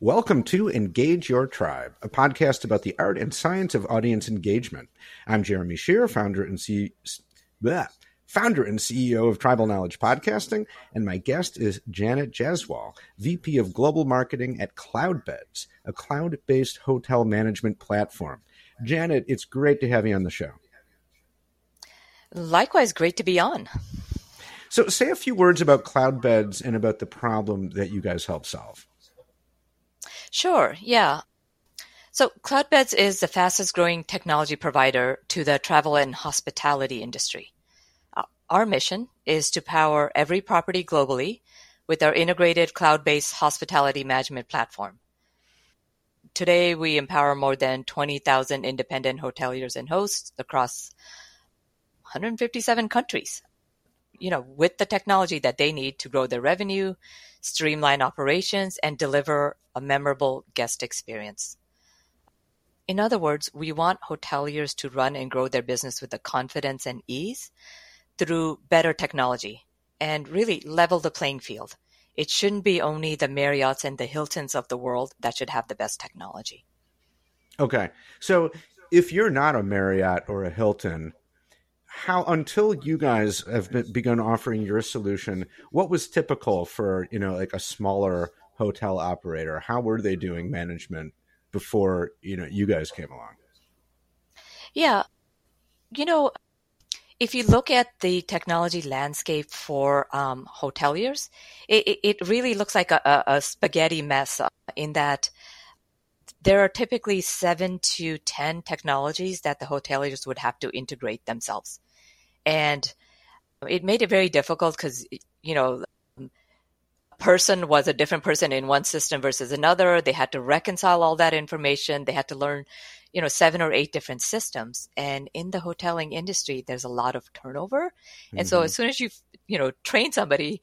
Welcome to Engage Your Tribe, a podcast about the art and science of audience engagement. I'm Jeremy Shere, founder and C- bleh, founder and CEO of Tribal Knowledge Podcasting, and my guest is Janet Jaiswal, VP of Global Marketing at Cloudbeds, a cloud-based hotel management platform. Janet, it's great to have you on the show. Likewise, great to be on. So, say a few words about Cloudbeds and about the problem that you guys help solve. Sure, yeah. So Cloudbeds is the fastest growing technology provider to the travel and hospitality industry. Uh, our mission is to power every property globally with our integrated cloud-based hospitality management platform. Today, we empower more than 20,000 independent hoteliers and hosts across 157 countries. You know, with the technology that they need to grow their revenue, streamline operations, and deliver a memorable guest experience. In other words, we want hoteliers to run and grow their business with the confidence and ease through better technology and really level the playing field. It shouldn't be only the Marriotts and the Hiltons of the world that should have the best technology. Okay. So if you're not a Marriott or a Hilton, how until you guys have been, begun offering your solution, what was typical for you know like a smaller hotel operator? How were they doing management before you know you guys came along? Yeah, you know, if you look at the technology landscape for um, hoteliers, it, it, really looks like a, a spaghetti mess uh, in that there are typically seven to 10 technologies that the hoteliers would have to integrate themselves. And it made it very difficult because, you know, person was a different person in one system versus another. They had to reconcile all that information. They had to learn, you know, seven or eight different systems. And in the hoteling industry, there's a lot of turnover. And mm-hmm. so as soon as you, you know, train somebody,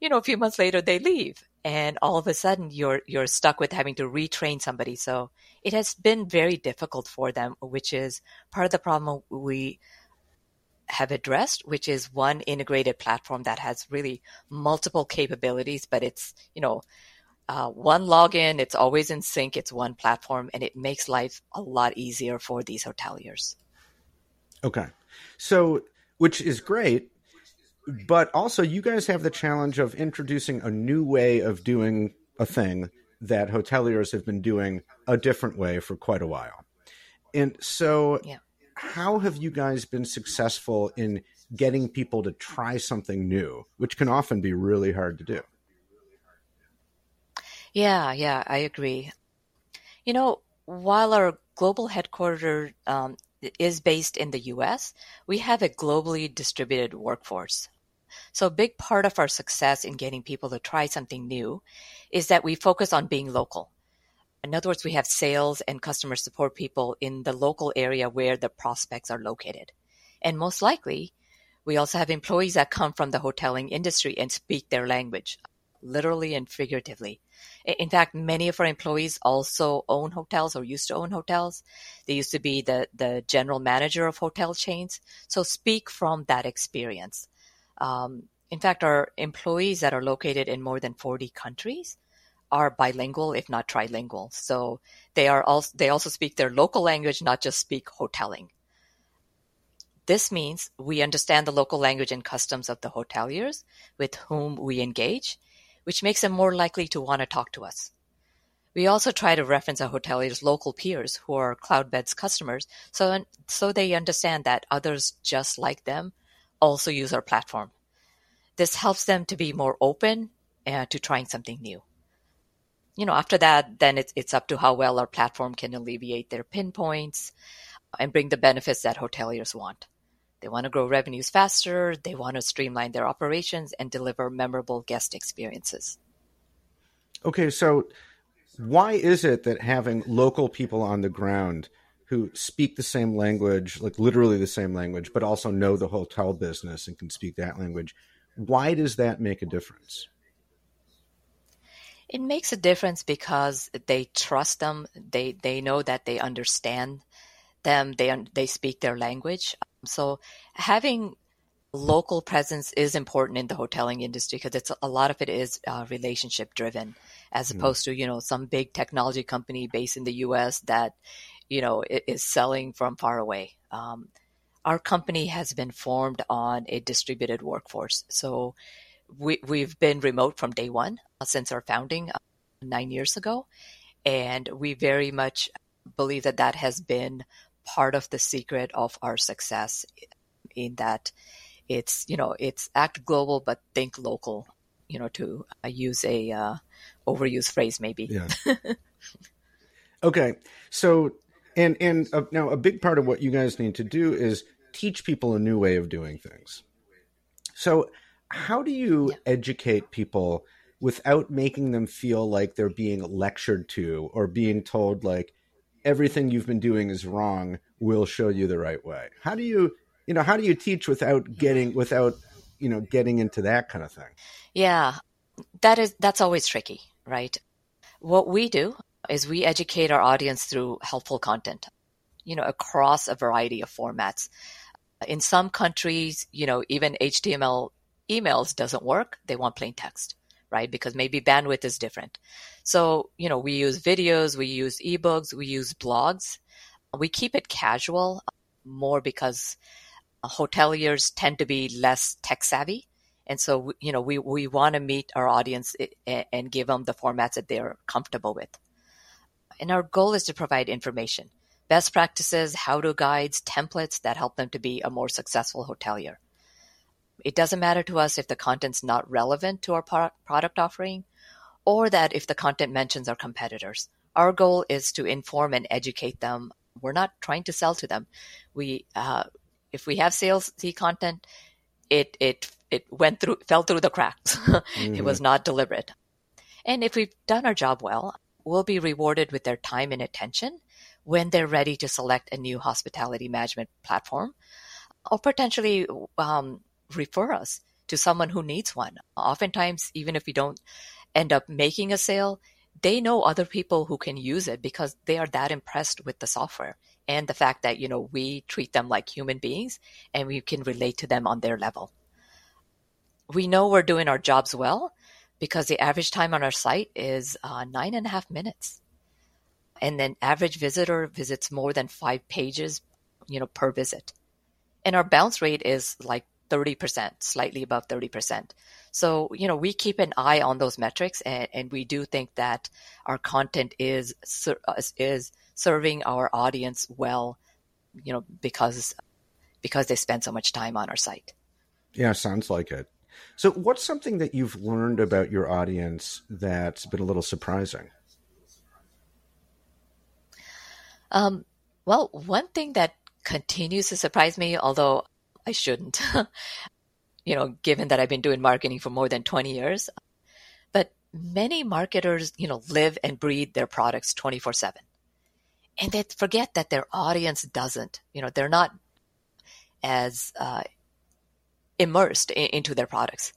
you know, a few months later they leave. And all of a sudden you're you're stuck with having to retrain somebody. So it has been very difficult for them, which is part of the problem we have addressed, which is one integrated platform that has really multiple capabilities, but it's, you know, uh, one login, it's always in sync, it's one platform, and it makes life a lot easier for these hoteliers. Okay. So, which is great, but also you guys have the challenge of introducing a new way of doing a thing that hoteliers have been doing a different way for quite a while. And so, yeah how have you guys been successful in getting people to try something new, which can often be really hard to do? Yeah, yeah, I agree. You know, while our global headquarters um, is based in the US, we have a globally distributed workforce. So, a big part of our success in getting people to try something new is that we focus on being local. In other words, we have sales and customer support people in the local area where the prospects are located. And most likely, we also have employees that come from the hoteling industry and speak their language, literally and figuratively. In fact, many of our employees also own hotels or used to own hotels. They used to be the, the general manager of hotel chains. So speak from that experience. Um, in fact, our employees that are located in more than 40 countries are bilingual, if not trilingual. So they are also they also speak their local language, not just speak hoteling. This means we understand the local language and customs of the hoteliers with whom we engage, which makes them more likely to want to talk to us. We also try to reference our hoteliers' local peers who are Cloudbeds customers so, so they understand that others just like them also use our platform. This helps them to be more open uh, to trying something new you know, after that, then it's, it's up to how well our platform can alleviate their pinpoints and bring the benefits that hoteliers want. They want to grow revenues faster, they want to streamline their operations and deliver memorable guest experiences. Okay, so why is it that having local people on the ground who speak the same language, like literally the same language, but also know the hotel business and can speak that language, why does that make a difference? It makes a difference because they trust them. They they know that they understand them. They they speak their language. So having local presence is important in the hoteling industry because it's a lot of it is uh, relationship driven, as mm. opposed to, you know, some big technology company based in the US that, you know, is selling from far away. Um, our company has been formed on a distributed workforce. So we, we've been remote from day one uh, since our founding uh, nine years ago. And we very much believe that that has been part of the secret of our success in that it's, you know, it's act global, but think local, you know, to uh, use a uh, overused phrase maybe. Yeah. okay. So, and, and uh, now a big part of what you guys need to do is teach people a new way of doing things. So, how do you yeah. educate people without making them feel like they're being lectured to or being told like everything you've been doing is wrong we'll show you the right way? How do you you know how do you teach without getting without you know getting into that kind of thing? Yeah. That is that's always tricky right? What we do is we educate our audience through helpful content you know across a variety of formats. In some countries you know even html emails doesn't work they want plain text right? Because maybe bandwidth is different. So, you know, we use videos, we use ebooks, we use blogs. We keep it casual more because uh, hoteliers tend to be less tech savvy. And so, you know, we, we want to meet our audience eh, eh, and give them the formats that they're comfortable with. And our goal is to provide information, best practices, how to guides, templates that help them to be a more successful hotelier. It doesn't matter to us if the content's not relevant to our product offering or that if the content mentions our competitors. Our goal is to inform and educate them. We're not trying to sell to them. We, uh, if we have salesy content, it it it went through fell through the cracks. mm-hmm. It was mm-hmm. not deliberate. And if we've done our job well, we'll be rewarded with their time and attention when they're ready to select a new hospitality management platform, or potentially um, refer us to someone who needs one. Oftentimes, even if we don't end up making a sale, they know other people who can use it because they are that impressed with the software and the fact that, you know, we treat them like human beings and we can relate to them on their level. We know we're doing our jobs well because the average time on our site is uh, nine and a half minutes. And then average visitor visits more than five pages, you know, per visit. And our bounce rate is like 30%, slightly above 30%. So, you know, we keep an eye on those metrics and, and we do think that our content is, is serving our audience well, you know, because, because they spend so much time on our site. Yeah, sounds like it. So, what's something that you've learned about your audience that's been a little surprising? Um, well, one thing that continues to surprise me, although I shouldn't, you know, given that I've been doing marketing for more than 20 years. But many marketers, you know, live and breathe their products 24 7. And they forget that their audience doesn't. You know, they're not as uh, immersed in, into their products.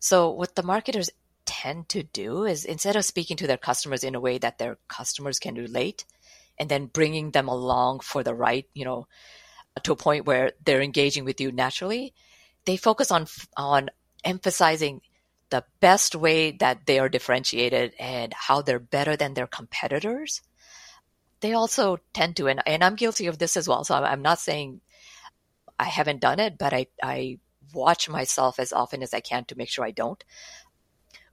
So, what the marketers tend to do is instead of speaking to their customers in a way that their customers can relate and then bringing them along for the right, you know, to a point where they're engaging with you naturally, they focus on on emphasizing the best way that they are differentiated and how they're better than their competitors. They also tend to, and, and I'm guilty of this as well. So I'm, not saying I haven't done it, but I, I watch myself as often as I can to make sure I don't,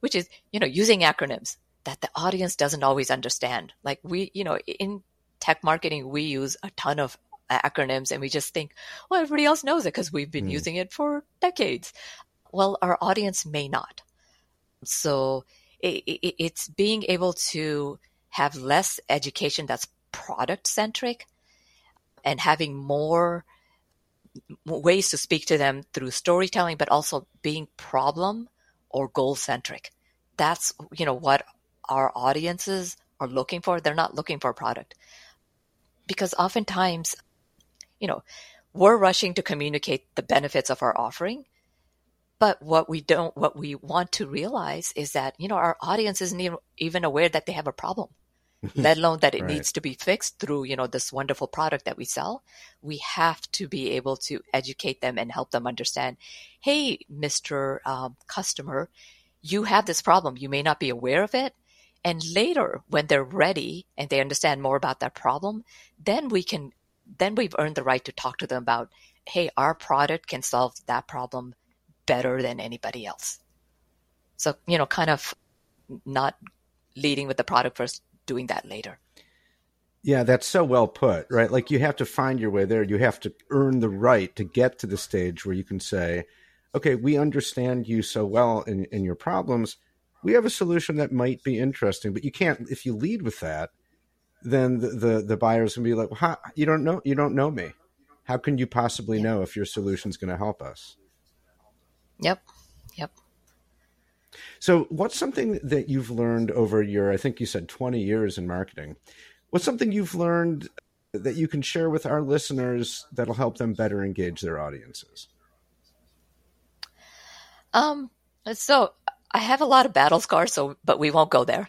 which is, you know, using acronyms that the audience doesn't always understand. Like we, you know, in tech marketing, we use a ton of acronyms and we just think, well, everybody else knows it because we've been mm. using it for decades. Well, our audience may not. So it, it, it's being able to have less education that's product centric and having more ways to speak to them through storytelling, but also being problem or goal centric. That's, you know, what our audiences are looking for. They're not looking for a product because oftentimes you know, we're rushing to communicate the benefits of our offering. But what we don't, what we want to realize is that, you know, our audience isn't even, even aware that they have a problem, let alone that it right. needs to be fixed through, you know, this wonderful product that we sell. We have to be able to educate them and help them understand, hey, Mr. Um, customer, you have this problem. You may not be aware of it. And later, when they're ready and they understand more about that problem, then we can, then we've earned the right to talk to them about, hey, our product can solve that problem better than anybody else. So, you know, kind of not leading with the product first, doing that later. Yeah, that's so well put, right? Like you have to find your way there. You have to earn the right to get to the stage where you can say, okay, we understand you so well in, in your problems. We have a solution that might be interesting, but you can't, if you lead with that, then the, the, the buyer's gonna be like, well, how, you don't know, you don't know me. How can you possibly yeah. know if your solution's going to help us? Yep. Yep. So, what's something that you've learned over your, I think you said 20 years in marketing? What's something you've learned that you can share with our listeners that'll help them better engage their audiences? Um, so I have a lot of battle scars, so but we won't go there.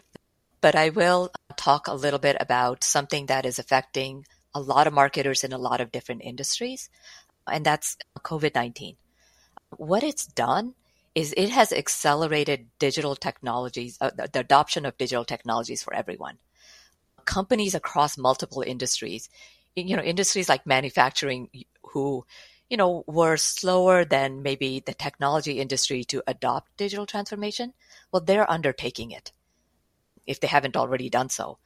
But I will talk a little bit about something that is affecting a lot of marketers in a lot of different industries, and that's COVID 19. What it's done is it has accelerated digital technologies, uh, the adoption of digital technologies for everyone. Companies across multiple industries, you know, industries like manufacturing, who, you know, were slower than maybe the technology industry to adopt digital transformation, well, they're undertaking it if they haven't already done so.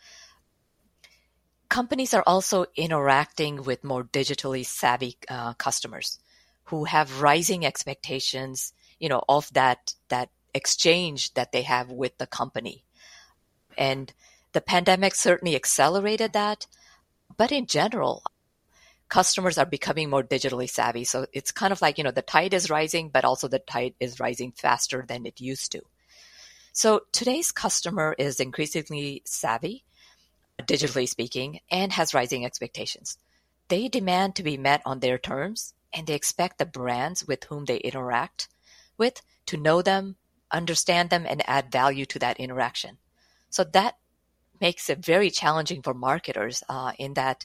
Companies are also interacting with more digitally savvy uh, customers who have rising expectations you know, of that that exchange that they have with the company. And the pandemic certainly accelerated that, but in general, customers are becoming more digitally savvy. So it's kind of like, you know, the tide is rising, but also the tide is rising faster than it used to. So today's customer is increasingly savvy, digitally speaking, and has rising expectations. They demand to be met on their terms, and they expect the brands with whom they interact with to know them, understand them, and add value to that interaction. So that makes it very challenging for marketers uh, in that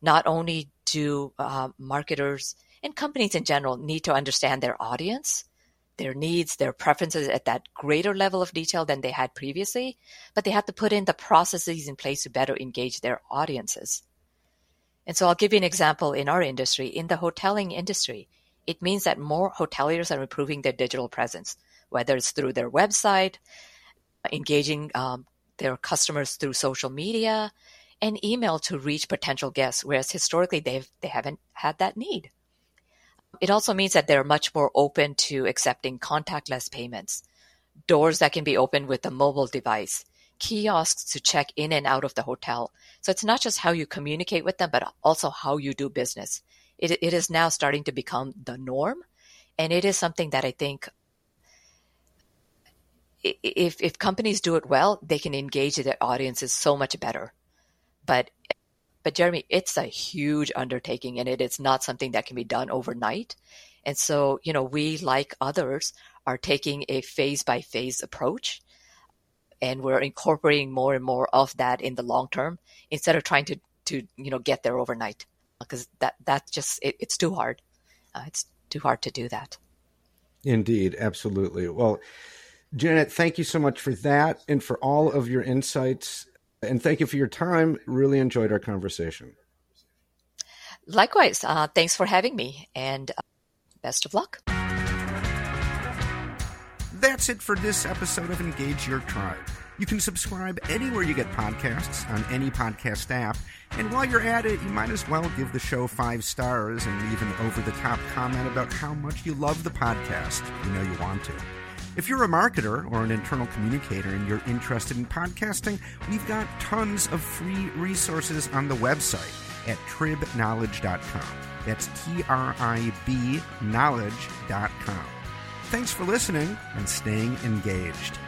not only do uh, marketers and companies in general need to understand their audience, their needs, their preferences at that greater level of detail than they had previously, but they have to put in the processes in place to better engage their audiences. And so I'll give you an example in our industry. In the hoteling industry, it means that more hoteliers are improving their digital presence, whether it's through their website, engaging um, their customers through social media, and email to reach potential guests, whereas historically they've they haven't had that need. It also means that they're much more open to accepting contactless payments, doors that can be opened with a mobile device, kiosks to check in and out of the hotel. So it's not just how you communicate with them, but also how you do business it, it is now starting to become the norm. And it is something that I think if, if companies do it well, they can engage their audiences so much better. But but Jeremy, it's a huge undertaking and it is not something that can be done overnight. And so, you know, we like others are taking a phase by phase approach and we're incorporating more and more of that in the long term instead of trying to to you know get there overnight because that that's just it, it's too hard. Uh, it's too hard to do that. Indeed, absolutely. Well, Janet, thank you so much for that and for all of your insights. And thank you for your time. Really enjoyed our conversation. Likewise. Uh, thanks for having me and uh, best of luck. That's it for this episode of Engage Your Tribe. You can subscribe anywhere you get podcasts on any podcast app. And while you're at it, you might as well give the show five stars and leave an over the top comment about how much you love the podcast. You know you want to. If you're a marketer or an internal communicator and you're interested in podcasting, we've got tons of free resources on the website at tribknowledge.com. That's T R I B knowledge.com. Thanks for listening and staying engaged.